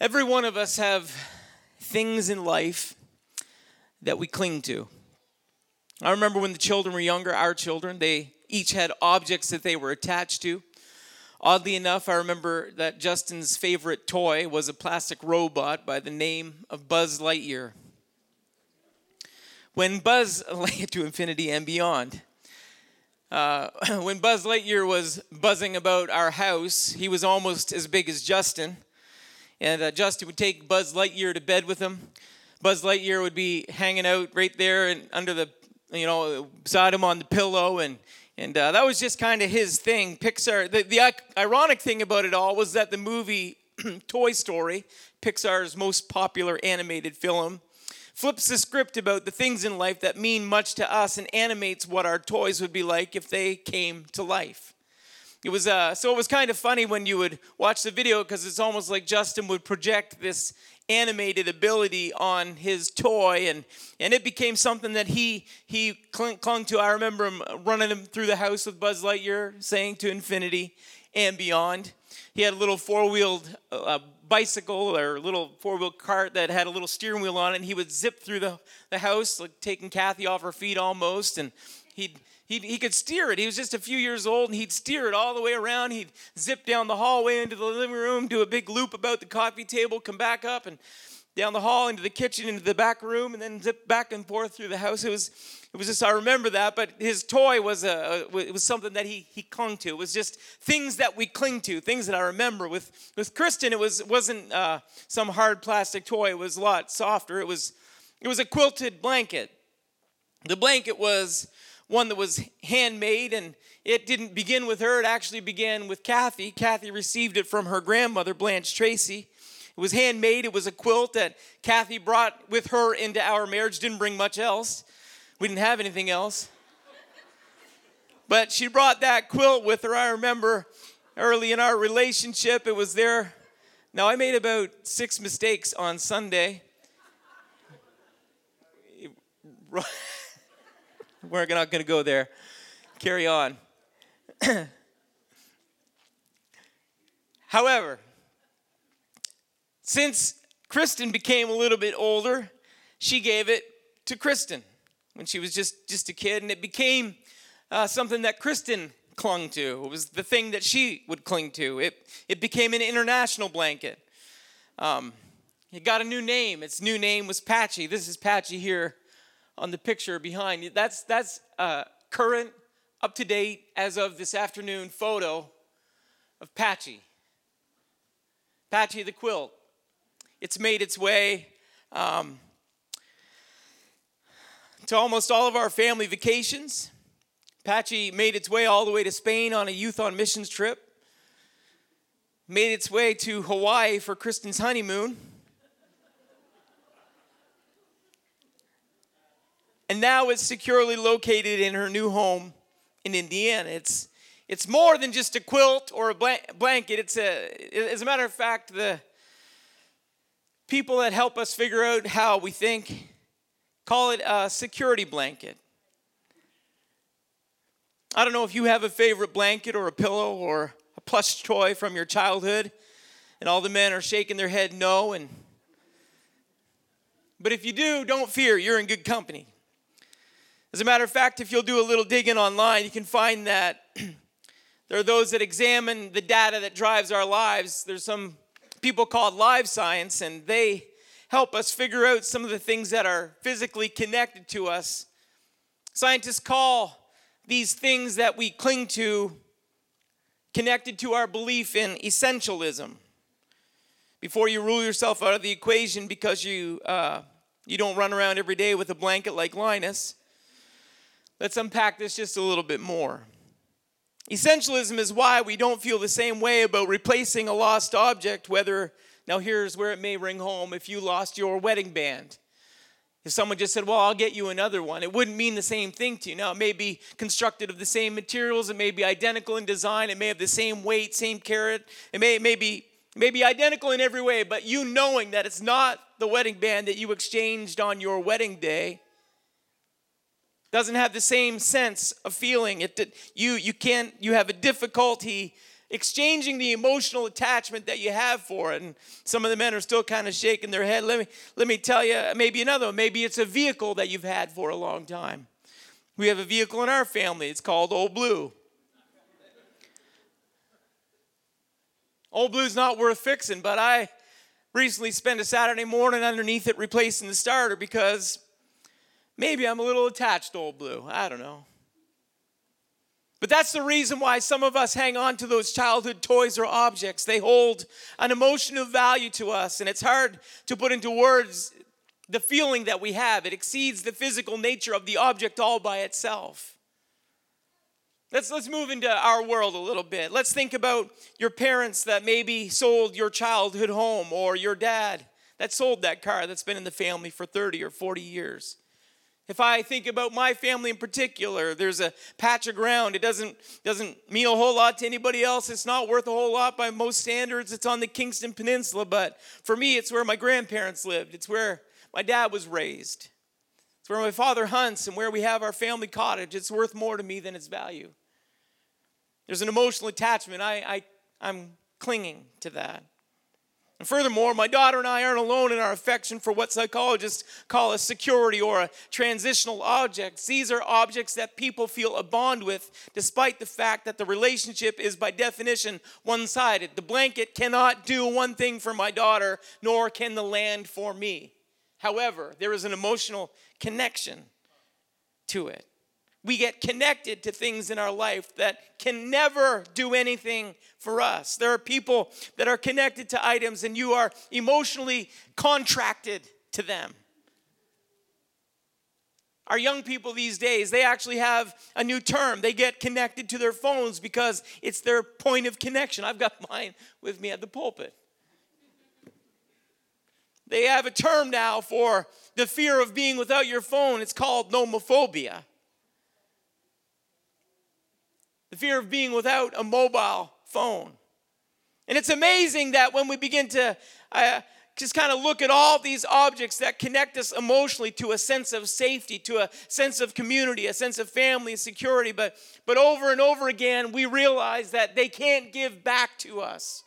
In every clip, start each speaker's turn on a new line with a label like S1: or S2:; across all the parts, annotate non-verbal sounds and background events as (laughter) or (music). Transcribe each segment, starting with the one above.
S1: Every one of us have things in life that we cling to. I remember when the children were younger, our children, they each had objects that they were attached to. Oddly enough, I remember that Justin's favorite toy was a plastic robot by the name of Buzz Lightyear. When Buzz (laughs) to infinity and beyond, uh, (laughs) when Buzz Lightyear was buzzing about our house, he was almost as big as Justin. And uh, Justin would take Buzz Lightyear to bed with him. Buzz Lightyear would be hanging out right there and under the, you know, beside him on the pillow. And, and uh, that was just kind of his thing. Pixar, the, the ironic thing about it all was that the movie (clears throat) Toy Story, Pixar's most popular animated film, flips the script about the things in life that mean much to us and animates what our toys would be like if they came to life. It was uh, so it was kind of funny when you would watch the video because it's almost like Justin would project this animated ability on his toy and and it became something that he he clung, clung to. I remember him running him through the house with Buzz Lightyear, saying to infinity and beyond. He had a little four-wheeled uh, bicycle or a little four-wheel cart that had a little steering wheel on it, and he would zip through the, the house, like taking Kathy off her feet almost, and he'd he, he could steer it. He was just a few years old and he'd steer it all the way around. He'd zip down the hallway into the living room, do a big loop about the coffee table, come back up and down the hall into the kitchen, into the back room, and then zip back and forth through the house. It was, it was just, I remember that, but his toy was, a, it was something that he, he clung to. It was just things that we cling to, things that I remember. With, with Kristen, it was, wasn't uh, some hard plastic toy. It was a lot softer. It was, it was a quilted blanket. The blanket was one that was handmade, and it didn't begin with her, it actually began with Kathy. Kathy received it from her grandmother, Blanche Tracy. It was handmade, it was a quilt that Kathy brought with her into our marriage, didn't bring much else. We didn't have anything else. But she brought that quilt with her. I remember early in our relationship, it was there. Now, I made about six mistakes on Sunday. (laughs) We're not going to go there. Carry on. (clears throat) However, since Kristen became a little bit older, she gave it to Kristen when she was just, just a kid, and it became uh, something that Kristen clung to. It was the thing that she would cling to. It, it became an international blanket. Um, it got a new name. Its new name was Patchy. This is Patchy here on the picture behind. That's, that's uh, current, up to date, as of this afternoon photo of Patchy. Patchy the quilt. It's made its way um, to almost all of our family vacations. Patchy made its way all the way to Spain on a youth on missions trip. Made its way to Hawaii for Kristen's honeymoon. And now it's securely located in her new home in Indiana. It's it's more than just a quilt or a blanket. It's a as a matter of fact, the people that help us figure out how we think call it a security blanket. I don't know if you have a favorite blanket or a pillow or a plush toy from your childhood, and all the men are shaking their head no. And but if you do, don't fear, you're in good company. As a matter of fact, if you'll do a little digging online, you can find that (clears throat) there are those that examine the data that drives our lives. There's some people called live science, and they help us figure out some of the things that are physically connected to us. Scientists call these things that we cling to connected to our belief in essentialism. Before you rule yourself out of the equation because you, uh, you don't run around every day with a blanket like Linus, Let's unpack this just a little bit more. Essentialism is why we don't feel the same way about replacing a lost object, whether, now here's where it may ring home if you lost your wedding band. If someone just said, Well, I'll get you another one, it wouldn't mean the same thing to you. Now, it may be constructed of the same materials, it may be identical in design, it may have the same weight, same carat, it may, it may, be, it may be identical in every way, but you knowing that it's not the wedding band that you exchanged on your wedding day doesn't have the same sense of feeling. It, you, you can't, you have a difficulty exchanging the emotional attachment that you have for it. And some of the men are still kind of shaking their head. Let me, let me tell you, maybe another one. Maybe it's a vehicle that you've had for a long time. We have a vehicle in our family. It's called Old Blue. Old Blue's not worth fixing, but I recently spent a Saturday morning underneath it replacing the starter because maybe I'm a little attached to Old Blue. I don't know. But that's the reason why some of us hang on to those childhood toys or objects. They hold an emotional value to us, and it's hard to put into words the feeling that we have. It exceeds the physical nature of the object all by itself. Let's, let's move into our world a little bit. Let's think about your parents that maybe sold your childhood home, or your dad that sold that car that's been in the family for 30 or 40 years. If I think about my family in particular, there's a patch of ground. It doesn't, doesn't mean a whole lot to anybody else. It's not worth a whole lot by most standards. It's on the Kingston Peninsula, but for me, it's where my grandparents lived. It's where my dad was raised. It's where my father hunts and where we have our family cottage. It's worth more to me than its value. There's an emotional attachment. I, I, I'm clinging to that. And furthermore, my daughter and I aren't alone in our affection for what psychologists call a security or a transitional object. These are objects that people feel a bond with, despite the fact that the relationship is by definition one sided. The blanket cannot do one thing for my daughter, nor can the land for me. However, there is an emotional connection to it we get connected to things in our life that can never do anything for us. There are people that are connected to items and you are emotionally contracted to them. Our young people these days, they actually have a new term. They get connected to their phones because it's their point of connection. I've got (laughs) mine with me at the pulpit. They have a term now for the fear of being without your phone. It's called nomophobia the fear of being without a mobile phone. And it's amazing that when we begin to uh, just kind of look at all these objects that connect us emotionally to a sense of safety, to a sense of community, a sense of family and security, but, but over and over again, we realize that they can't give back to us.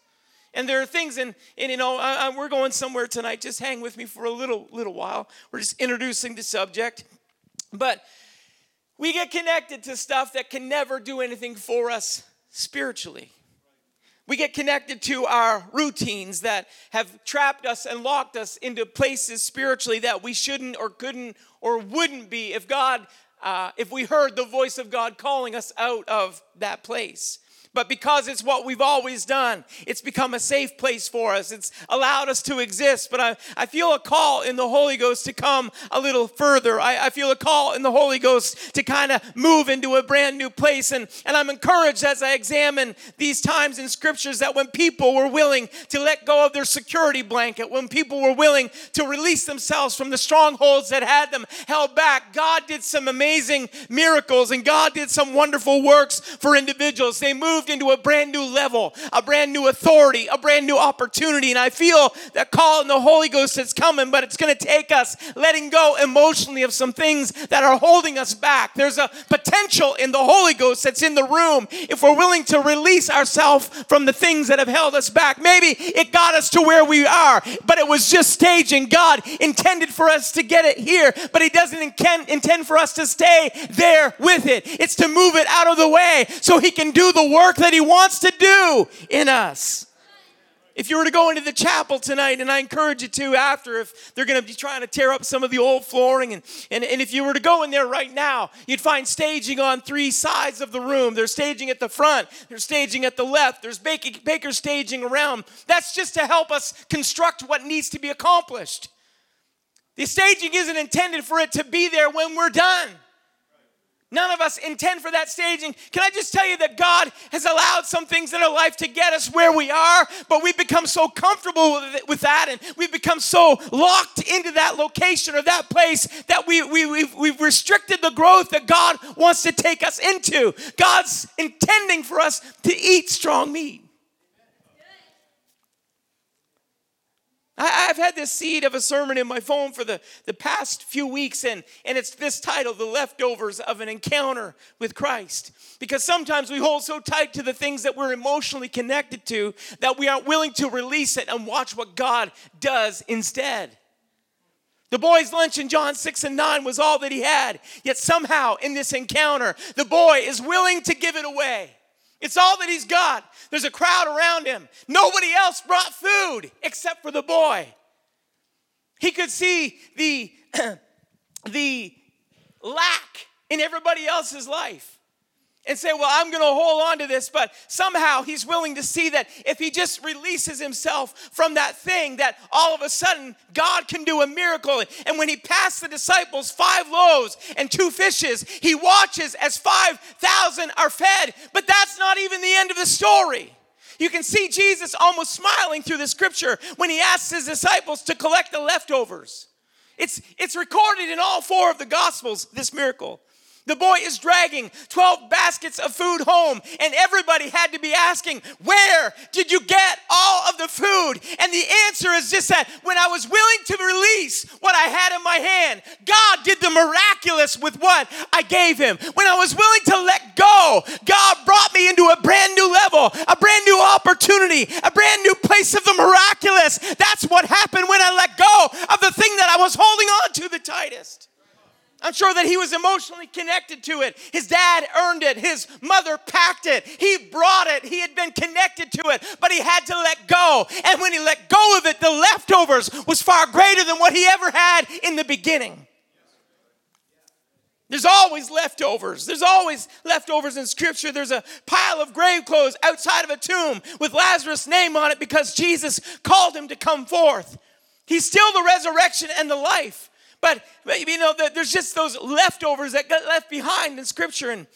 S1: And there are things, and, and you know, we're going somewhere tonight. Just hang with me for a little, little while. We're just introducing the subject. But we get connected to stuff that can never do anything for us spiritually. We get connected to our routines that have trapped us and locked us into places spiritually that we shouldn't or couldn't or wouldn't be if God, uh, if we heard the voice of God calling us out of that place but because it's what we've always done, it's become a safe place for us. It's allowed us to exist. But I, I feel a call in the Holy Ghost to come a little further. I, I feel a call in the Holy Ghost to kind of move into a brand new place. And, and I'm encouraged as I examine these times in scriptures that when people were willing to let go of their security blanket, when people were willing to release themselves from the strongholds that had them held back, God did some amazing miracles and God did some wonderful works for individuals. They moved moved into a brand new level, a brand new authority, a brand new opportunity. And I feel that call in the Holy Ghost is coming, but it's going to take us letting go emotionally of some things that are holding us back. There's a potential in the Holy Ghost that's in the room if we're willing to release ourselves from the things that have held us back. Maybe it got us to where we are, but it was just staging. God intended for us to get it here, but He doesn't intend for us to stay there with it. It's to move it out of the way so He can do the work that He wants to do in us. If you were to go into the chapel tonight, and I encourage you to after, if they're going to be trying to tear up some of the old flooring, and, and, and if you were to go in there right now, you'd find staging on three sides of the room. There's staging at the front, there's staging at the left, there's baker, baker staging around. That's just to help us construct what needs to be accomplished. The staging isn't intended for it to be there when we're done. None of us intend for that staging. Can I just tell you that God has allowed some things in our life to get us where we are, but we've become so comfortable with, it, with that and we've become so locked into that location or that place that we, we, we've, we've restricted the growth that God wants to take us into. God's intending for us to eat strong meat. I, I've had this seed of a sermon in my phone for the, the past few weeks, and, and it's this title, The Leftovers of an Encounter with Christ. Because sometimes we hold so tight to the things that we're emotionally connected to that we aren't willing to release it and watch what God does instead. The boy's lunch in John 6 and 9 was all that he had. Yet somehow in this encounter, the boy is willing to give it away. It's all that he's got. There's a crowd around him. Nobody else brought food except for the boy. He could see the, (clears throat) the lack in everybody else's life and say, Well, I'm going to hold on to this. But somehow he's willing to see that if he just releases himself from that thing, that all of a sudden God can do a miracle. And when he passed the disciples five loaves and two fishes, he watches as 5,000 are fed. But that's not even the end of the story. You can see Jesus almost smiling through the scripture when he asks his disciples to collect the leftovers. It's, it's recorded in all four of the Gospels, this miracle. The boy is dragging 12 baskets of food home, and everybody had to be asking, Where did you get all of the food? And the answer is just that when I was willing to release what I had in my hand, God did the miraculous with what I gave him. When I was willing to let go, God brought me into a brand new level, a brand new opportunity, a brand new place of the miraculous. That's what happened when I let go of the thing that I was holding on to the tightest. I'm sure that he was emotionally connected to it. His dad earned it, his mother packed it, he brought it, he had been connected to it, but he had to let go. And when he let go of it, the leftovers was far greater than what he ever had in the beginning. There's always leftovers. There's always leftovers in scripture. There's a pile of grave clothes outside of a tomb with Lazarus' name on it because Jesus called him to come forth. He's still the resurrection and the life. But, you know, there's just those leftovers that got left behind in Scripture. And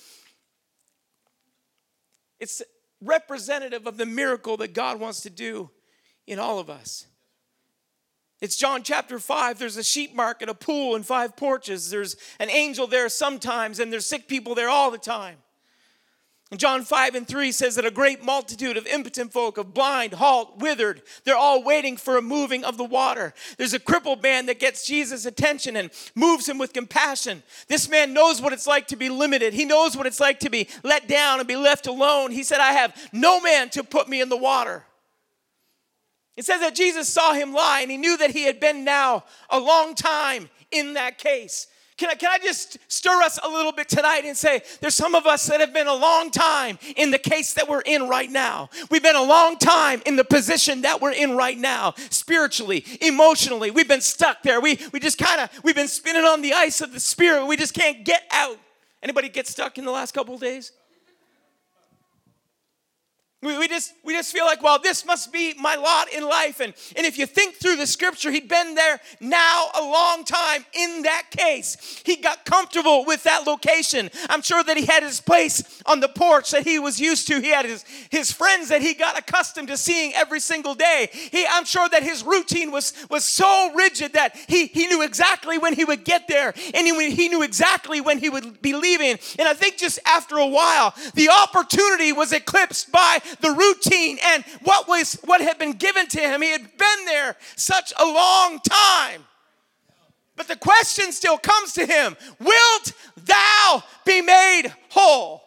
S1: it's representative of the miracle that God wants to do in all of us. It's John chapter 5. There's a sheep market, a pool, and five porches. There's an angel there sometimes, and there's sick people there all the time. John 5 and 3 says that a great multitude of impotent folk, of blind, halt, withered, they're all waiting for a moving of the water. There's a crippled man that gets Jesus' attention and moves him with compassion. This man knows what it's like to be limited. He knows what it's like to be let down and be left alone. He said, I have no man to put me in the water. It says that Jesus saw him lie and he knew that he had been now a long time in that case. Can I, can I just stir us a little bit tonight and say there's some of us that have been a long time in the case that we're in right now. We've been a long time in the position that we're in right now, spiritually, emotionally. We've been stuck there. We, we just kind of, we've been spinning on the ice of the spirit. We just can't get out. Anybody get stuck in the last couple of days? We, we, just, we just feel like, well, this must be my lot in life. And, and if you think through the scripture, he'd been there now a long time in that case. He got comfortable with that location. I'm sure that he had his place on the porch that he was used to. He had his, his friends that he got accustomed to seeing every single day. He, I'm sure that his routine was, was so rigid that he, he knew exactly when he would get there and he, he knew exactly when he would be leaving. And I think just after a while, the opportunity was eclipsed by the routine and what was what had been given to him. He had been there such a long time. But the question still comes to him Wilt thou be made whole?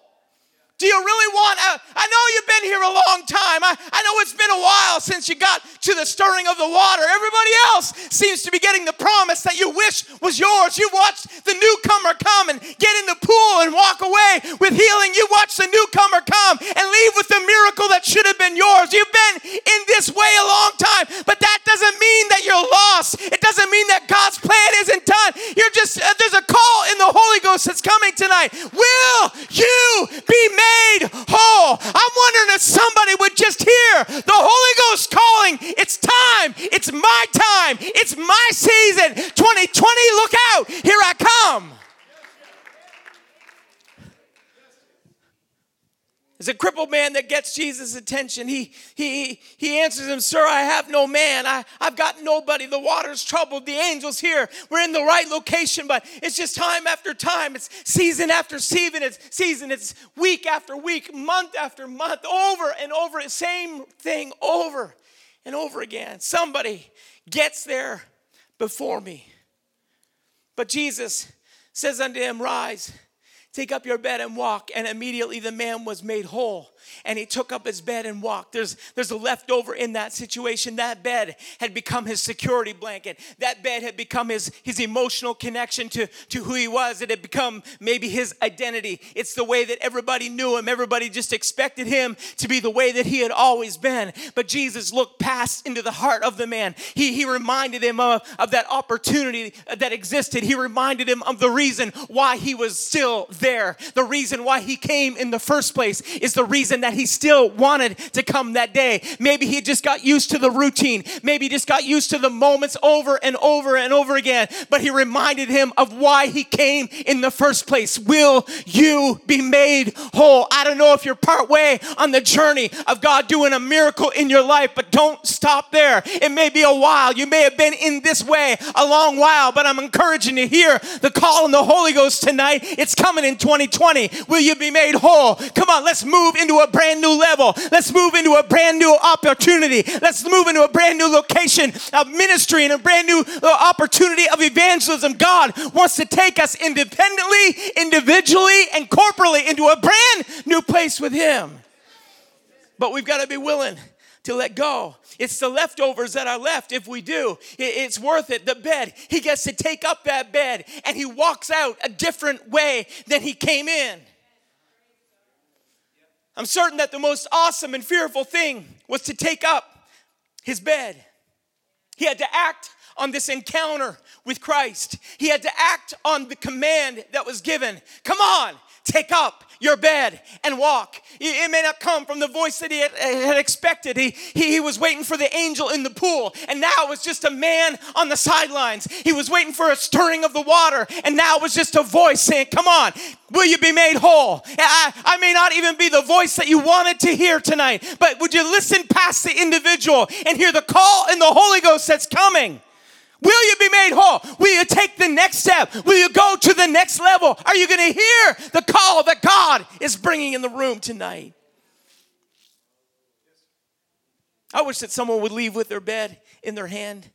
S1: Do you really want, I know you've been here a long time. I, I know it's been a while since you got to the stirring of the water. Everybody else seems to be getting the promise that you wish was yours. You watched the newcomer come and get in the pool and walk away with healing. You watched the newcomer come and leave with the miracle that should have been yours. You've been in this way a long time, but that doesn't mean that you're lost. It doesn't mean that God's plan isn't done. You're just, uh, there's a call in the Holy Ghost that's coming tonight. Will you be made? Made whole. I'm wondering if somebody would just hear the Holy Ghost calling. It's time. It's my time. It's my season. 2020, look out. Here I come. There's a crippled man that gets Jesus' attention. He, he, he answers him, Sir, I have no man. I, I've got nobody. The water's troubled. The angel's here. We're in the right location, but it's just time after time. It's season after season. It's season. It's week after week, month after month, over and over. Same thing over. and over again. Somebody gets there before me. But Jesus says unto him, Rise, take up your bed and walk. And immediately the man was made whole and he took up his bed and walked. There's, there's a leftover in that situation. That bed had become his security blanket. That bed had become his, his emotional connection to, to who he was. It had become maybe his identity. It's the way that everybody knew him. Everybody just expected him to be the way that he had always been. But Jesus looked past into the heart of the man. He, he reminded him of, of that opportunity that existed. He reminded him of the reason why he was still there. The reason why he came in the first place is the reason that he still wanted to come that day. Maybe he just got used to the routine. Maybe he just got used to the moments over and over and over again. But he reminded him of why he came in the first place. Will you be made whole? I don't know if you're part way on the journey of God doing a miracle in your life, but don't stop there. It may be a while. You may have been in this way a long while, but I'm encouraging you here. The call in the Holy Ghost tonight, it's coming in 2020. Will you be made whole? Come on, let's move into a brand new level. Let's move into a brand new opportunity. Let's move into a brand new location of ministry and a brand new uh, opportunity of evangelism. God wants to take us independently, individually, and corporately into a brand new place with Him. But we've got to be willing to let go. It's the leftovers that are left. If we do, it's worth it. The bed, he gets to take up that bed and he walks out a different way than he came in. I'm certain that the most awesome and fearful thing was to take up his bed. He had to act on this encounter with Christ. He had to act on the command that was given. Come on, take up your bed and walk. It may not come from the voice that he had, uh, had expected. He, he, he, was waiting for the angel in the pool, and now it was just a man on the sidelines. He was waiting for a stirring of the water, and now it was just a voice saying, Come on, will you be made whole? I, I may not even be the voice that you wanted to hear tonight, but would you listen past the individual and hear the call in the Holy Ghost that's coming? Will you be made whole? Will you take the next step? Will you go to the next level? Are you going to hear the call that God is bringing in the room tonight? I wish that someone would leave with their bed in their hand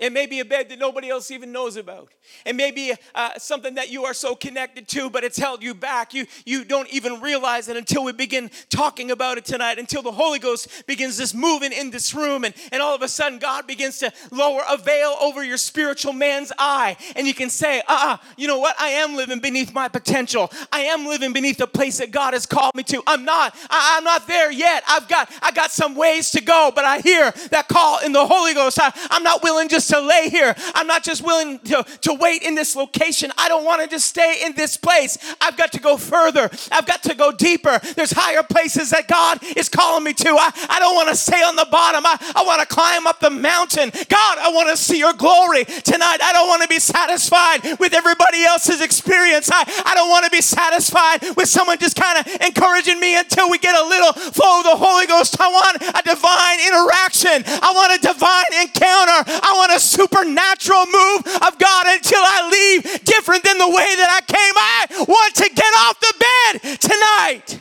S1: it may be a bed that nobody else even knows about. It may be uh, something that you are so connected to, but it's held you back. You, you don't even realize it until we begin talking about it tonight, until the Holy Ghost begins this moving in this room, and, and all of a sudden God begins to lower a veil over your spiritual man's eye. And you can say, uh uh you know what? I am living beneath my potential. I am living beneath the place that God has called me to. I'm not, I, I'm not there yet. I've got, I got some ways to go, but I hear that call in the Holy Ghost. I, I'm not willing just to lay here. I'm not just willing to, to wait in this location. I don't want to just stay in this place. I've got to go further. I've got to go deeper. There's higher places that God is calling me to. I, I don't want to stay on the bottom. I, I want to climb up the mountain. God, I want to see your glory tonight. I don't want to be satisfied with everybody else's experience. I, I don't want to be satisfied with someone just kind of encouraging me until we get a little flow of the Holy Ghost. I want a divine interaction. I want a divine encounter. I want a supernatural move of God until I leave different than the way that I came. I want to get off the bed tonight.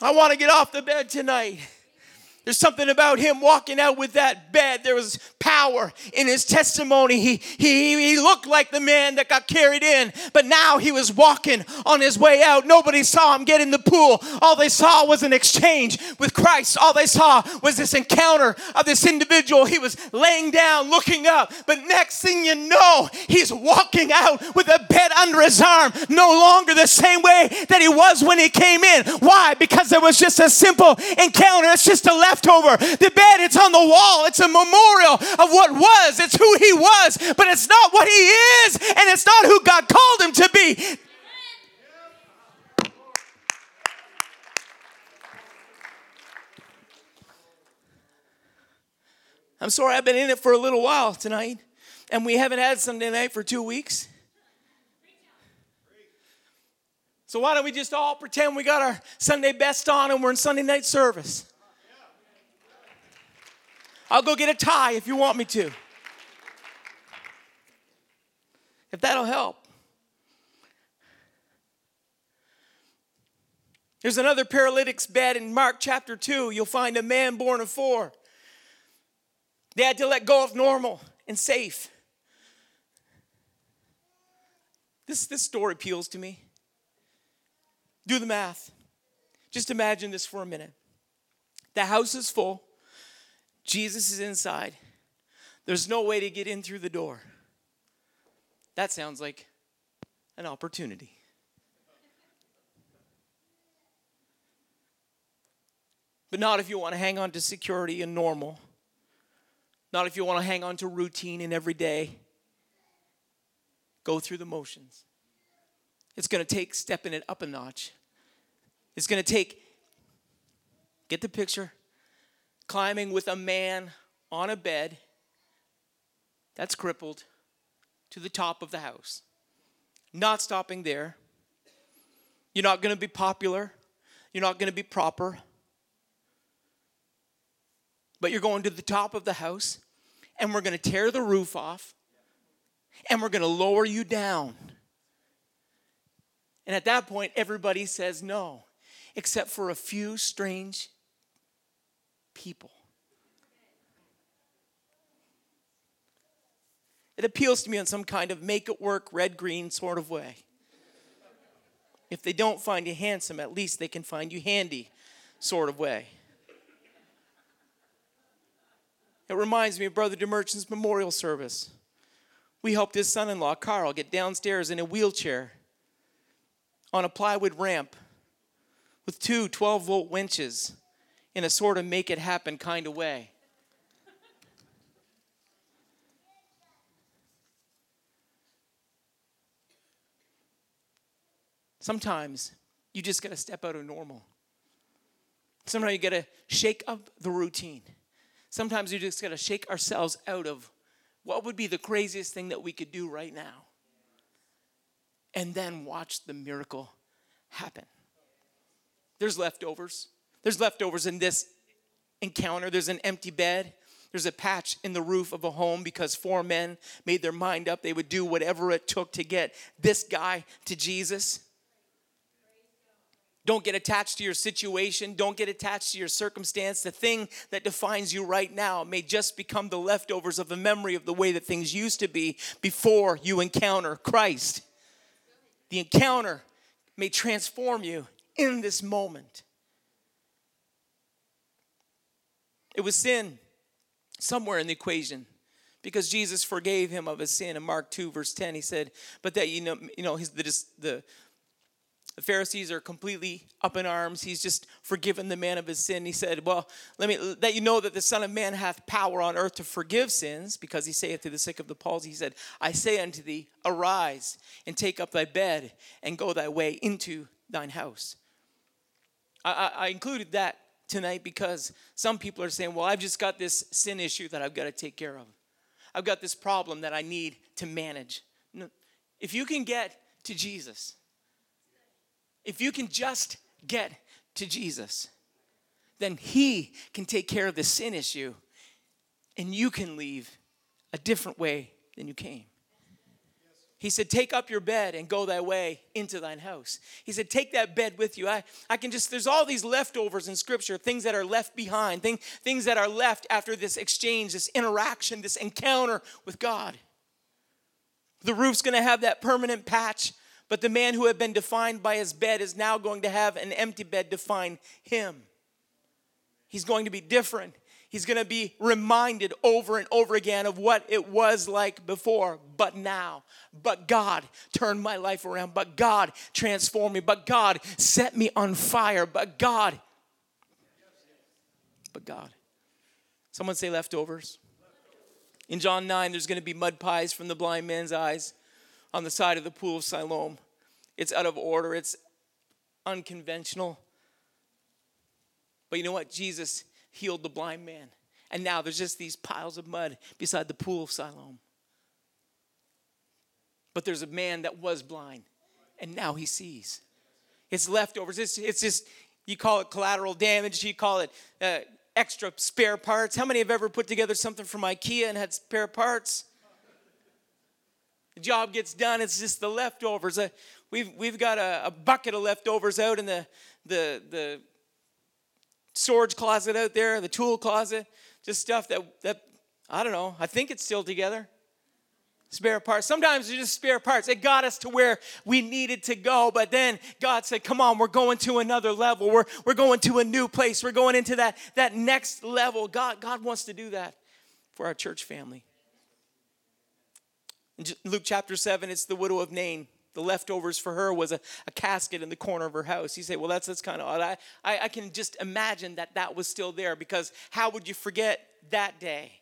S1: I want to get off the bed tonight. There's something about him walking out with that bed. There was power in his testimony. He, he, he looked like the man that got carried in, but now he was walking on his way out. Nobody saw him get in the pool. All they saw was an exchange with Christ. All they saw was this encounter of this individual. He was laying down, looking up, but next thing you know, he's walking out with a bed under his arm, no longer the same way that he was when he came in. Why? Because it was just a simple encounter. It's just a leftover. The bed, it's on the wall. It's a memorial of what was. It's who he was, but it's not what he is, and it's not who God called him to be. I'm sorry, I've been in it for a little while tonight, and we haven't had Sunday night for two weeks. So why don't we just all pretend we got our Sunday best on and we're in Sunday night service? I'll go get a tie if you want me to. If that'll help. There's another paralytic's bed in Mark chapter 2. You'll find a man borne of four. They had to let go of normal and safe. This, this story appeals to me. Do the math. Just imagine this for a minute. The house is full, Jesus is inside. There's no way to get in through the door. That sounds like an opportunity. But not if you want to hang on to security and normal. Not if you want to hang on to routine and every day. Go through the motions. It's going to take stepping it up a notch. It's going to take, get the picture, climbing with a man on a bed that's crippled to the top of the house. Not stopping there. You're not going to be popular. You're not going to be proper. But you're going to the top of the house, and we're going to tear the roof off, and we're going to lower you down. And at that point, everybody says no, except for a few strange people. It appeals to me in some kind of make it work, red green sort of way. If they don't find you handsome, at least they can find you handy sort of way. It reminds me of Brother DeMerchant's memorial service. We helped his son in law, Carl, get downstairs in a wheelchair on a plywood ramp with two 12 volt winches in a sort of make it happen kind of way. Sometimes you just got to step out of normal. Sometimes you got to shake up the routine. Sometimes you just got to shake ourselves out of what would be the craziest thing that we could do right now and then watch the miracle happen. There's leftovers. There's leftovers in this encounter. There's an empty bed. There's a patch in the roof of a home because four men made their mind up they would do whatever it took to get this guy to Jesus. Don't get attached to your situation. Don't get attached to your circumstance. The thing that defines you right now may just become the leftovers of the memory of the way that things used to be before you encounter Christ. The encounter may transform you in this moment. It was sin somewhere in the equation because Jesus forgave him of his sin. In Mark 2, verse 10, he said, But that you know, you know, his, the, the, the Pharisees are completely up in arms. He's just forgiven the man of his sin. He said, Well, let me let you know that the Son of Man hath power on earth to forgive sins, because he saith to the sick of the palsy, He said, I say unto thee, arise and take up thy bed and go thy way into thine house. I, I, I included that tonight because some people are saying, Well, I've just got this sin issue that I've got to take care of. I've got this problem that I need to manage. No. If you can get to Jesus, if you can just get to Jesus, then He can take care of the sin issue and you can leave a different way than you came. He said, Take up your bed and go thy way into thine house. He said, Take that bed with you. I, I can just, there's all these leftovers in scripture, things that are left behind, thing, things that are left after this exchange, this interaction, this encounter with God. The roof's gonna have that permanent patch but the man who had been defined by his bed is now going to have an empty bed define him. He's going to be different. He's going to be reminded over and over again of what it was like before, but now. But God turned my life around. But God transformed me. But God set me on fire. But God. But God. Someone say leftovers. In John 9, there's going to be mud pies from the blind man's eyes on the side of the pool of Siloam. It's out of order, it's unconventional. But you know what? Jesus healed the blind man. And now there's just these piles of mud beside the pool of Siloam. But there's a man that was blind, and now he sees. It's leftovers. It's, it's just, you call it collateral damage, you call it uh, extra spare parts. How many have ever put together something from IKEA and had spare parts? The job gets done, it's just the leftovers. Uh, we've, we've got a, a, bucket of leftovers out in the, the the storage closet out there, the tool closet, just stuff that that I don't know. I think it's still together. Spare parts. Sometimes it's just spare parts. It got us to where we needed to go, but then God said, Come on, we're going to another level. We're, we're going to a new place. We're going into that, that next level. God, God wants to do that for our church family. In Luke chapter 7, it's the widow of Nain. The leftovers for her was a, a casket in the corner of her house. You say, well, that's, that's kind of odd. I, I, I can just imagine that that was still there because how would you forget that day?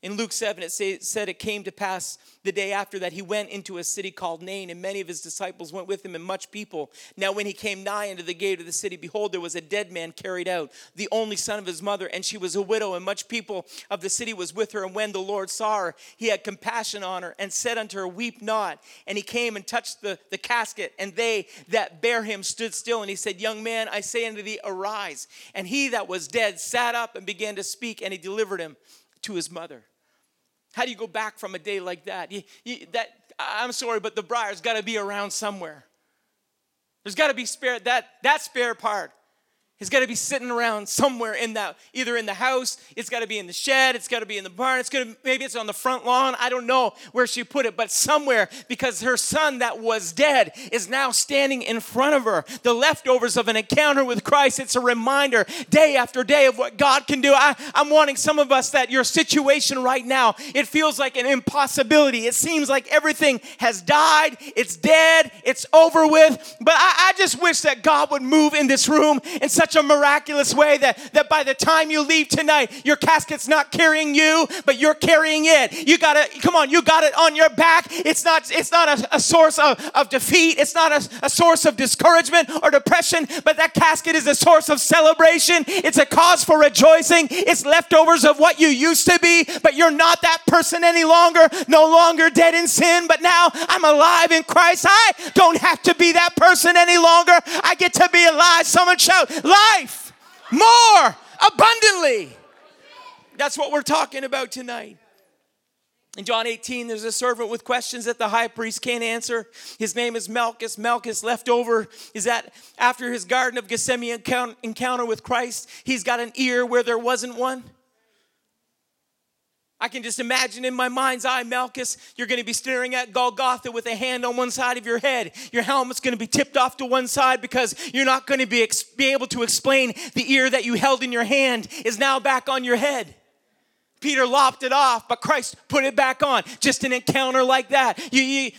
S1: In Luke 7, it say, said it came to pass the day after that he went into a city called Nain, and many of his disciples went with him, and much people. Now, when he came nigh unto the gate of the city, behold, there was a dead man carried out, the only son of his mother, and she was a widow, and much people of the city was with her. And when the Lord saw her, he had compassion on her, and said unto her, Weep not. And he came and touched the, the casket, and they that bare him stood still. And he said, Young man, I say unto thee, arise. And he that was dead sat up and began to speak, and he delivered him to his mother. How do you go back from a day like that? You, you, that I'm sorry, but the briar's got to be around somewhere. There's got to be spare that that spare part it's got to be sitting around somewhere in that, either in the house, it's got to be in the shed, it's got to be in the barn, it's going to, maybe it's on the front lawn. I don't know where she put it, but somewhere because her son that was dead is now standing in front of her. The leftovers of an encounter with Christ, it's a reminder day after day of what God can do. I, I'm wanting some of us that your situation right now, it feels like an impossibility. It seems like everything has died, it's dead, it's over with. But I, I just wish that God would move in this room in such such a miraculous way that, that by the time you leave tonight, your casket's not carrying you, but you're carrying it. You got it, come on, you got it on your back. It's not, it's not a, a source of, of defeat, it's not a, a source of discouragement or depression, but that casket is a source of celebration. It's a cause for rejoicing. It's leftovers of what you used to be, but you're not that person any longer, no longer dead in sin, but now I'm alive in Christ. I don't have to be that person any longer. I get to be alive. Someone shout, more abundantly. That's what we're talking about tonight. In John 18, there's a servant with questions that the high priest can't answer. His name is Malchus. Malchus, left over, is that after his Garden of Gethsemane encounter with Christ, he's got an ear where there wasn't one. I can just imagine in my mind's eye, Malchus, you're going to be staring at Golgotha with a hand on one side of your head. Your helmet's going to be tipped off to one side because you're not going to be, ex- be able to explain the ear that you held in your hand is now back on your head. Peter lopped it off, but Christ put it back on. Just an encounter like that. You, you,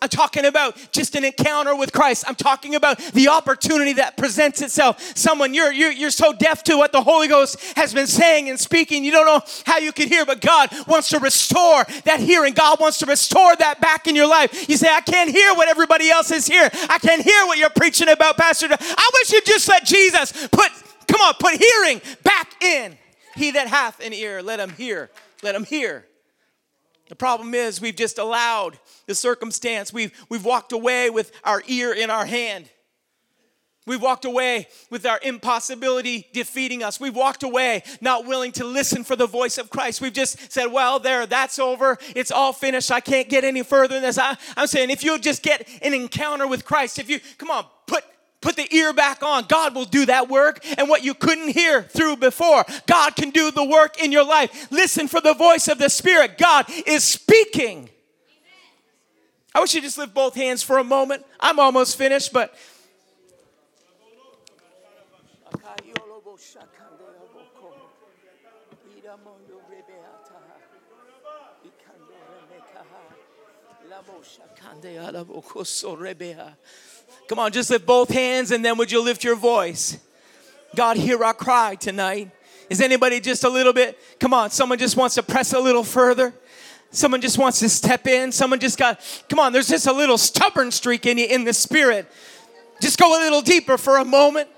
S1: I'm talking about just an encounter with Christ. I'm talking about the opportunity that presents itself. Someone, you're, you're, you're so deaf to what the Holy Ghost has been saying and speaking, you don't know how you can hear, but God wants to restore that hearing. God wants to restore that back in your life. You say, I can't hear what everybody else is here. I can't hear what you're preaching about, Pastor. I wish you'd just let Jesus put, come on, put hearing back in. He that hath an ear, let him hear. Let him hear. The problem is we've just allowed the circumstance. We've, we've walked away with our ear in our hand. We've walked away with our impossibility defeating us. We've walked away not willing to listen for the voice of Christ. We've just said, well, there, that's over. It's all finished. I can't get any further than this. I, I'm saying if you'll just get an encounter with Christ, if you, come on, put put the ear back on. God will do that work. And what you couldn't hear through before, God can do the work in your life. Listen for the voice of the Spirit. God is speaking. I wish you just lift both hands for a moment. I'm almost finished, but. Come on, just lift both hands and then would you lift your voice? God, hear our cry tonight. Is anybody just a little bit? Come on, someone just wants to press a little further. Someone just wants to step in. Someone just got, come on, there's just a little stubborn streak in you in the spirit. Just go a little deeper for a moment.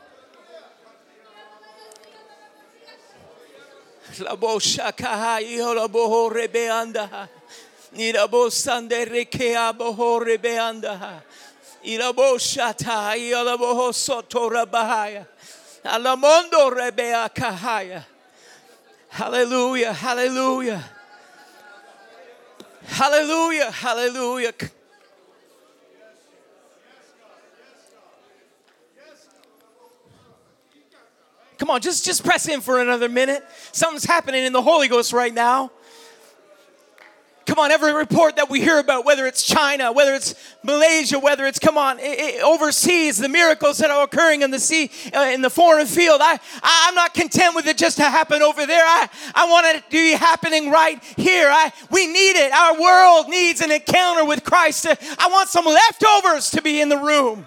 S1: Ilaboshata, Ilaboho Sotora Bahaya. Alamondo Rebea Kahaya. Hallelujah, hallelujah. Hallelujah, hallelujah. Come on, just, just press in for another minute. Something's happening in the Holy Ghost right now. Come on, every report that we hear about, whether it's China, whether it's Malaysia, whether it's, come on, it, it, overseas, the miracles that are occurring in the sea, uh, in the foreign field, I, I, am not content with it just to happen over there. I, I want it to be happening right here. I, we need it. Our world needs an encounter with Christ. I want some leftovers to be in the room.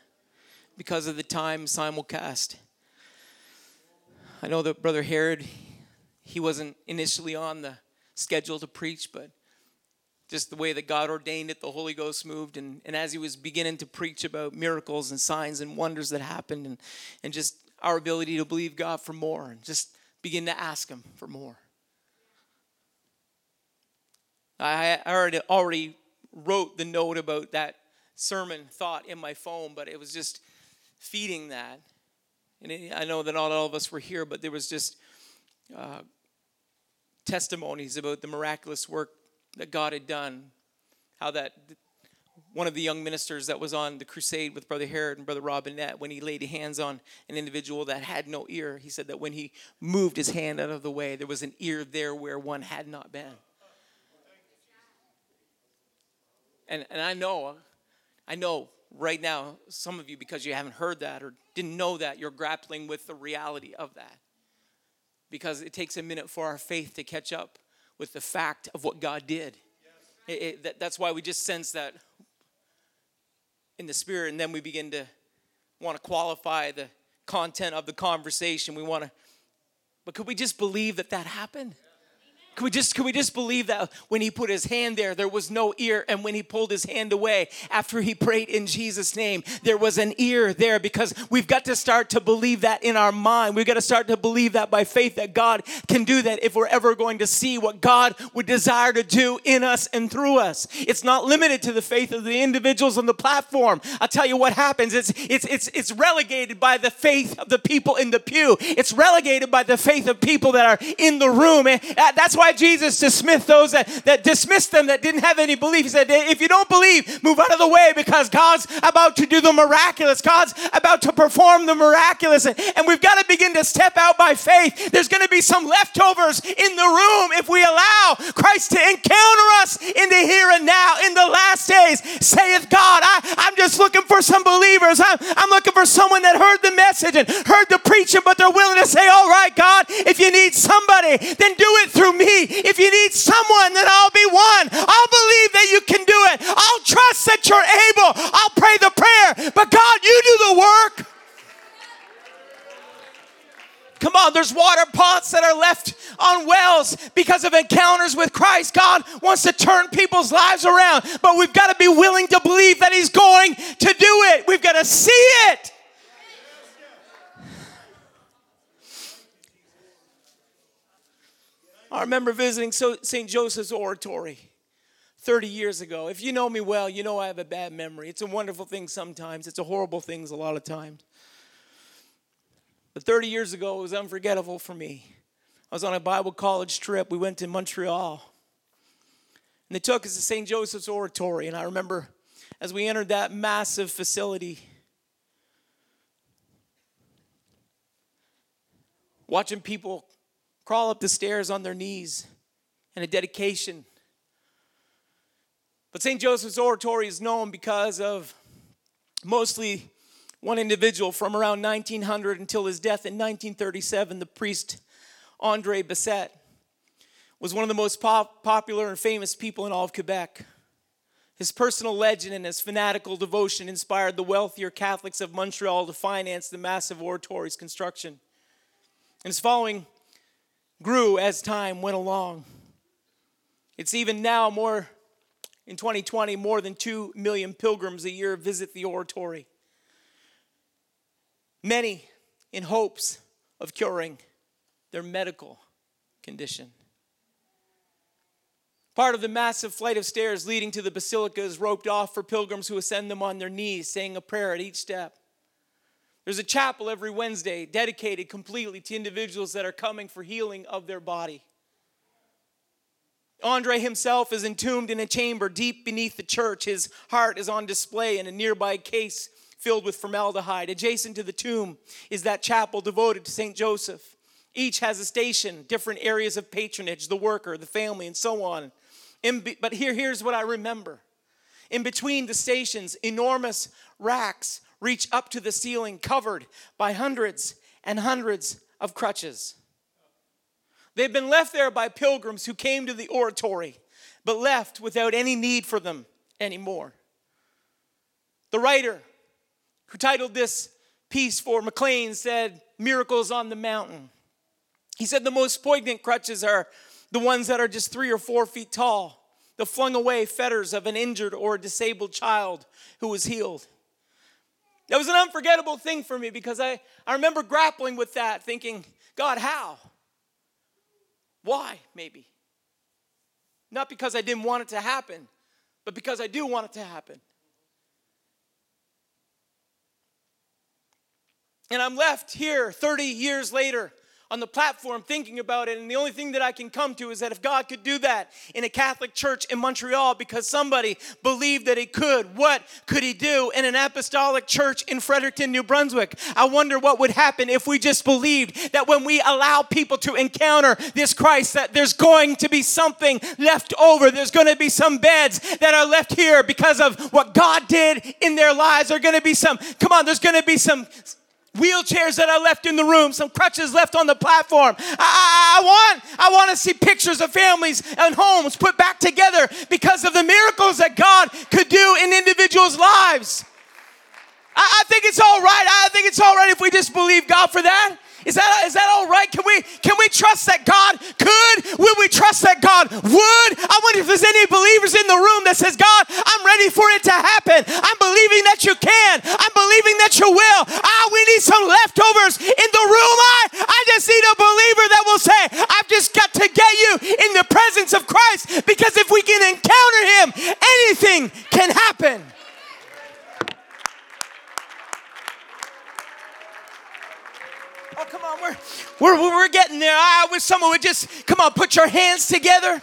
S1: because of the time simulcast. I know that Brother Herod, he wasn't initially on the schedule to preach, but just the way that God ordained it, the Holy Ghost moved. And, and as he was beginning to preach about miracles and signs and wonders that happened, and, and just our ability to believe God for more, and just begin to ask Him for more. I already, already wrote the note about that sermon thought in my phone, but it was just feeding that. And I know that not all of us were here, but there was just uh, testimonies about the miraculous work that God had done. How that one of the young ministers that was on the crusade with Brother Herod and Brother Robinette, when he laid hands on an individual that had no ear, he said that when he moved his hand out of the way, there was an ear there where one had not been. And, and I know, I know right now, some of you, because you haven't heard that or didn't know that, you're grappling with the reality of that. Because it takes a minute for our faith to catch up with the fact of what God did. It, it, that, that's why we just sense that in the spirit, and then we begin to want to qualify the content of the conversation. We want to, but could we just believe that that happened? Could we just could we just believe that when he put his hand there, there was no ear, and when he pulled his hand away after he prayed in Jesus' name, there was an ear there because we've got to start to believe that in our mind. We've got to start to believe that by faith that God can do that if we're ever going to see what God would desire to do in us and through us. It's not limited to the faith of the individuals on the platform. I'll tell you what happens. It's it's it's it's relegated by the faith of the people in the pew. It's relegated by the faith of people that are in the room. And uh, that's why Jesus dismissed those that, that dismissed them that didn't have any belief. He said, if you don't believe, move out of the way because God's about to do the miraculous. God's about to perform the miraculous. And, and we've got to begin to step out by faith. There's going to be some leftovers in the room if we allow Christ to encounter us in the here and now, in the last days. Saith God, I, I'm just looking for some believers. I'm, I'm looking for someone that heard the message and heard the preaching, but they're willing to say, all right, God, if you need somebody, then do it through me. If you need someone, then I'll be one. I'll believe that you can do it. I'll trust that you're able. I'll pray the prayer. But God, you do the work. Come on, there's water pots that are left on wells because of encounters with Christ. God wants to turn people's lives around, but we've got to be willing to believe that He's going to do it. We've got to see it. I remember visiting St. Joseph's Oratory 30 years ago. If you know me well, you know I have a bad memory. It's a wonderful thing sometimes, it's a horrible thing a lot of times. But 30 years ago, it was unforgettable for me. I was on a Bible college trip. We went to Montreal. And they took us to St. Joseph's Oratory. And I remember as we entered that massive facility, watching people crawl up the stairs on their knees and a dedication. But St. Joseph's Oratory is known because of mostly one individual from around 1900 until his death in 1937, the priest Andre Bessette was one of the most pop- popular and famous people in all of Quebec. His personal legend and his fanatical devotion inspired the wealthier Catholics of Montreal to finance the massive oratory's construction. And his following grew as time went along. It's even now more, in 2020, more than 2 million pilgrims a year visit the oratory. Many in hopes of curing their medical condition. Part of the massive flight of stairs leading to the basilica is roped off for pilgrims who ascend them on their knees, saying a prayer at each step. There's a chapel every Wednesday dedicated completely to individuals that are coming for healing of their body. Andre himself is entombed in a chamber deep beneath the church. His heart is on display in a nearby case filled with formaldehyde. Adjacent to the tomb is that chapel devoted to St. Joseph. Each has a station, different areas of patronage, the worker, the family, and so on. Be, but here, here's what I remember. In between the stations, enormous racks reach up to the ceiling, covered by hundreds and hundreds of crutches. They've been left there by pilgrims who came to the oratory, but left without any need for them anymore. The writer who titled this piece for Maclean said, Miracles on the Mountain. He said the most poignant crutches are the ones that are just three or four feet tall, the flung away fetters of an injured or disabled child who was healed. That was an unforgettable thing for me because I, I remember grappling with that, thinking, God, how? Why, maybe? Not because I didn't want it to happen, but because I do want it to happen. And I'm left here 30 years later on the platform thinking about it. And the only thing that I can come to is that if God could do that in a Catholic church in Montreal because somebody believed that He could, what could He do in an apostolic church in Fredericton, New Brunswick? I wonder what would happen if we just believed that when we allow people to encounter this Christ, that there's going to be something left over. There's going to be some beds that are left here because of what God did in their lives. There's going to be some, come on, there's going to be some wheelchairs that are left in the room, some crutches left on the platform. I, I, want, I want to see pictures of families and homes put back together because of the miracles that God could do in individuals' lives. I, I think it's all right. I think it's all right if we just believe God for that. Is that, is that all right? Can we, can we trust that God could? Will we trust that God would? I wonder if there's any believers in the room that says, God, I'm ready for it to happen. I'm believing that you can. I'm believing that you will. Ah, we need some leftovers in the room. I, I just need a believer that will say, I've just got to get you in the presence of Christ because if we can encounter him, anything can happen. Oh, come on, we're, we're, we're getting there. I wish someone would just, come on, put your hands together.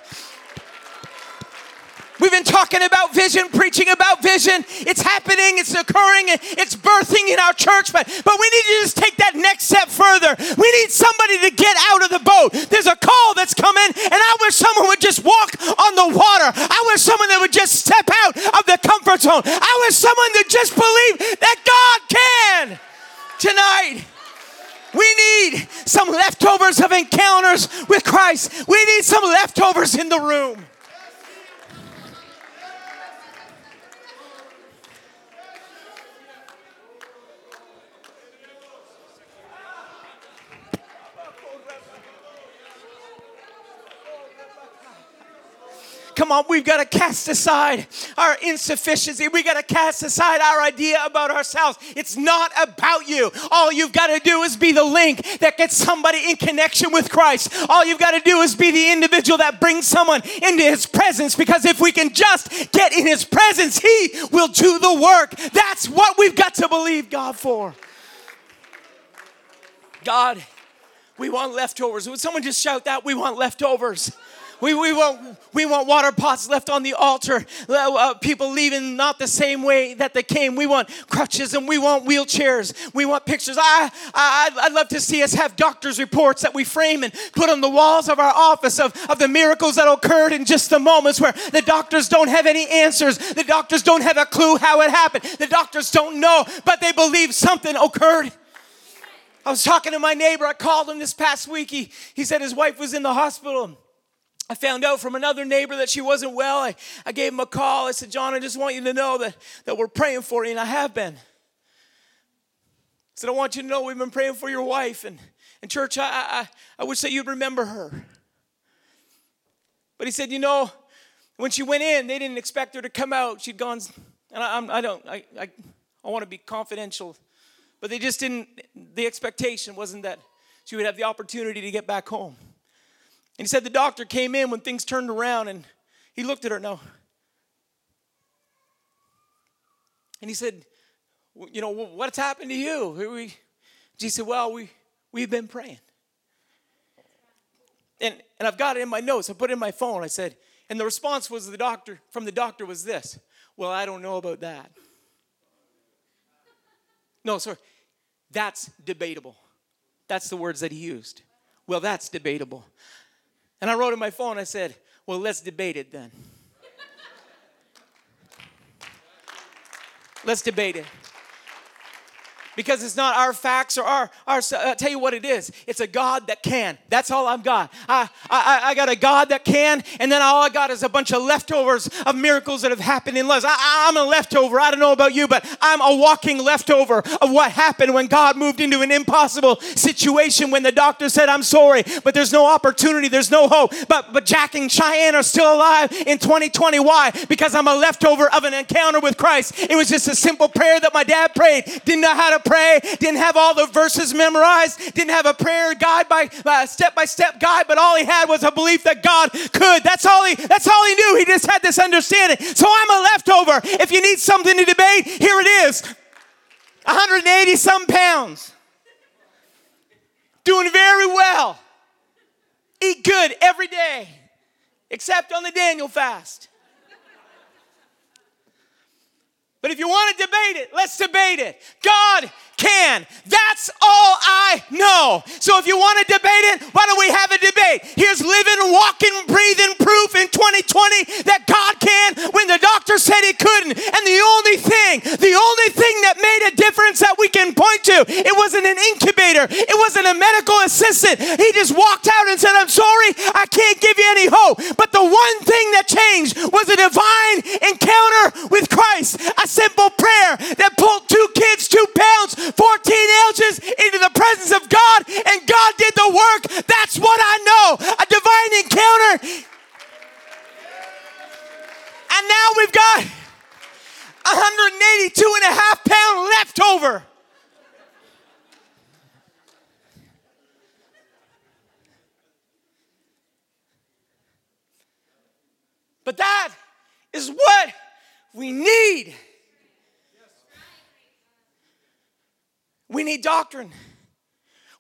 S1: We've been talking about vision, preaching about vision. It's happening, it's occurring, it's birthing in our church, but, but we need to just take that next step further. We need somebody to get out of the boat. There's a call that's coming, and I wish someone would just walk on the water. I wish someone that would just step out of the comfort zone. I wish someone to just believe that God can tonight. We need some leftovers of encounters with Christ. We need some leftovers in the room. Come on, we've got to cast aside our insufficiency. We got to cast aside our idea about ourselves. It's not about you. All you've got to do is be the link that gets somebody in connection with Christ. All you've got to do is be the individual that brings someone into his presence because if we can just get in his presence, he will do the work. That's what we've got to believe God for. God, we want leftovers. Would someone just shout that? We want leftovers. We, we, want, we want water pots left on the altar, uh, people leaving not the same way that they came. We want crutches and we want wheelchairs. We want pictures. I, I, I'd love to see us have doctor's reports that we frame and put on the walls of our office of, of the miracles that occurred in just the moments where the doctors don't have any answers. The doctors don't have a clue how it happened. The doctors don't know, but they believe something occurred. I was talking to my neighbor. I called him this past week. He, he said his wife was in the hospital. I found out from another neighbor that she wasn't well. I, I gave him a call. I said, John, I just want you to know that, that we're praying for you, and I have been. I said, I want you to know we've been praying for your wife, and, And church, I, I, I wish that you'd remember her. But he said, you know, when she went in, they didn't expect her to come out. She'd gone, and I, I'm, I don't, I, I, I want to be confidential, but they just didn't, the expectation wasn't that she would have the opportunity to get back home. And he said the doctor came in when things turned around and he looked at her, no. And he said, you know, what's happened to you? She said, well, we, we've been praying. And, and I've got it in my notes. I put it in my phone. I said, and the response was the doctor from the doctor was this. Well, I don't know about that. No, sir. That's debatable. That's the words that he used. Well, that's debatable. And I wrote in my phone, I said, well, let's debate it then. (laughs) let's debate it because it's not our facts or our, our uh, tell you what it is. It's a god that can. That's all i've got. I, I, I got a god that can and then all i got is a bunch of leftovers of miracles that have happened in lives I, i'm a leftover. I don't know about you but i'm a walking leftover of what happened when god moved into an impossible situation when the doctor said i'm sorry but there's no opportunity there's no hope. But but jack and cheyenne are still alive in 2020 why? Because i'm a leftover of an encounter with christ. It was just a simple prayer that my dad prayed. Didn't know how to pray, didn't have all the verses memorized, didn't have a prayer guide by step by step guide, but all he had was a belief that God could. That's all he that's all he knew. He just had this understanding. So I'm a leftover. If you need something to debate, here it is. 180 some pounds. Doing very well. Eat good every day, except on the Daniel fast. But if you want to debate it, let's debate it. God can. That's all I know. So if you want to debate it, why don't we have a debate? Here's living, walking, breathing proof in 2020 that God can when the doctor said he couldn't. And the only thing, the only thing that made a difference that we can point to, it wasn't an incubator, it wasn't a medical assistant. He just walked out and said, I'm sorry, I can't give you any hope. But the one thing that changed was a divine encounter with Christ, a simple prayer that pulled two kids, two pounds 14 ounces into the presence of God, and God did the work. That's what I know a divine encounter. And now we've got 182 and a half pound left over. But that is what we need. We need doctrine.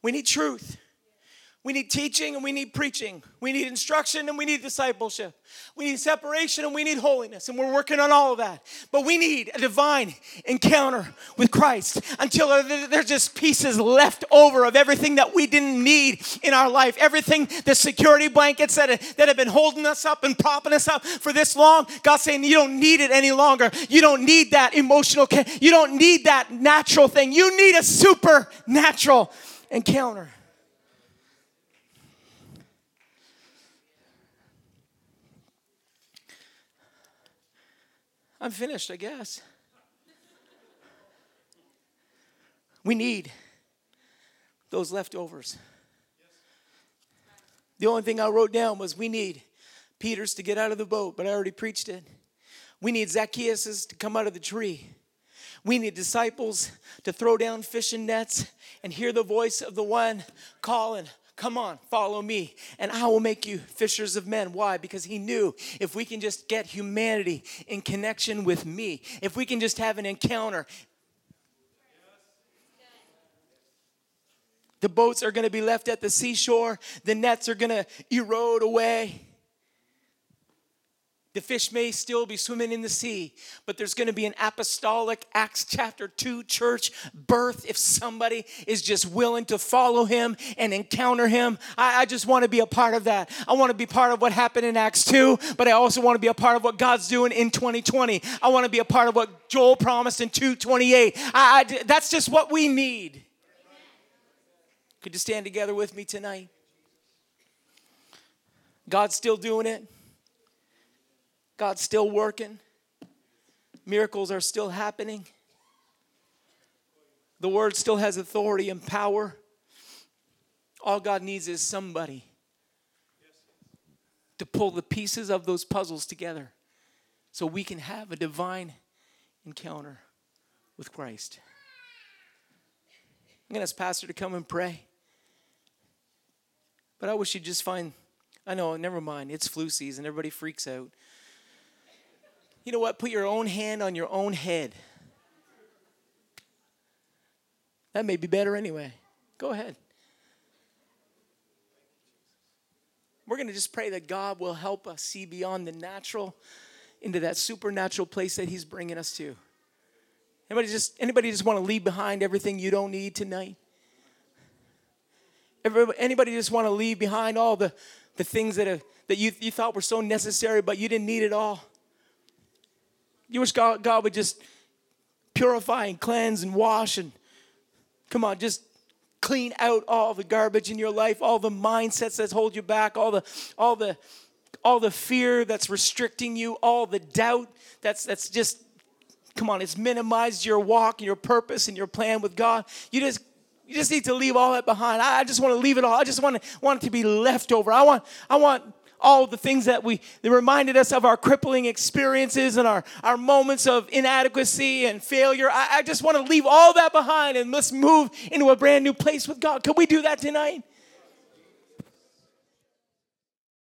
S1: We need truth. We need teaching and we need preaching. We need instruction and we need discipleship. We need separation and we need holiness. And we're working on all of that. But we need a divine encounter with Christ until there's just pieces left over of everything that we didn't need in our life. Everything, the security blankets that, that have been holding us up and propping us up for this long. God's saying, You don't need it any longer. You don't need that emotional, you don't need that natural thing. You need a supernatural encounter. I'm finished, I guess. We need those leftovers. The only thing I wrote down was we need Peter's to get out of the boat, but I already preached it. We need Zacchaeus to come out of the tree. We need disciples to throw down fishing nets and hear the voice of the one calling, Come on, follow me, and I will make you fishers of men. Why? Because he knew if we can just get humanity in connection with me, if we can just have an encounter, the boats are going to be left at the seashore, the nets are going to erode away. The fish may still be swimming in the sea, but there's going to be an apostolic Acts chapter 2 church birth if somebody is just willing to follow him and encounter him. I, I just want to be a part of that. I want to be part of what happened in Acts 2, but I also want to be a part of what God's doing in 2020. I want to be a part of what Joel promised in 228. I, I, that's just what we need. Could you stand together with me tonight? God's still doing it. God's still working, miracles are still happening. The word still has authority and power. All God needs is somebody to pull the pieces of those puzzles together so we can have a divine encounter with Christ. I'm going to ask Pastor to come and pray. But I wish you'd just find, I know, never mind, it's flu season, everybody freaks out. You know what? Put your own hand on your own head. That may be better anyway. Go ahead. We're going to just pray that God will help us see beyond the natural into that supernatural place that He's bringing us to. Anybody just anybody just want to leave behind everything you don't need tonight? Everybody, anybody just want to leave behind all the, the things that, have, that you, you thought were so necessary, but you didn't need it all? You wish God, God would just purify and cleanse and wash and come on, just clean out all the garbage in your life, all the mindsets that hold you back, all the all the all the fear that's restricting you, all the doubt that's that's just come on, it's minimized your walk and your purpose and your plan with God. You just you just need to leave all that behind. I just want to leave it all. I just want to want it to be left over. I want I want all the things that we that reminded us of our crippling experiences and our, our moments of inadequacy and failure. I, I just want to leave all that behind and let's move into a brand new place with God. Can we do that tonight?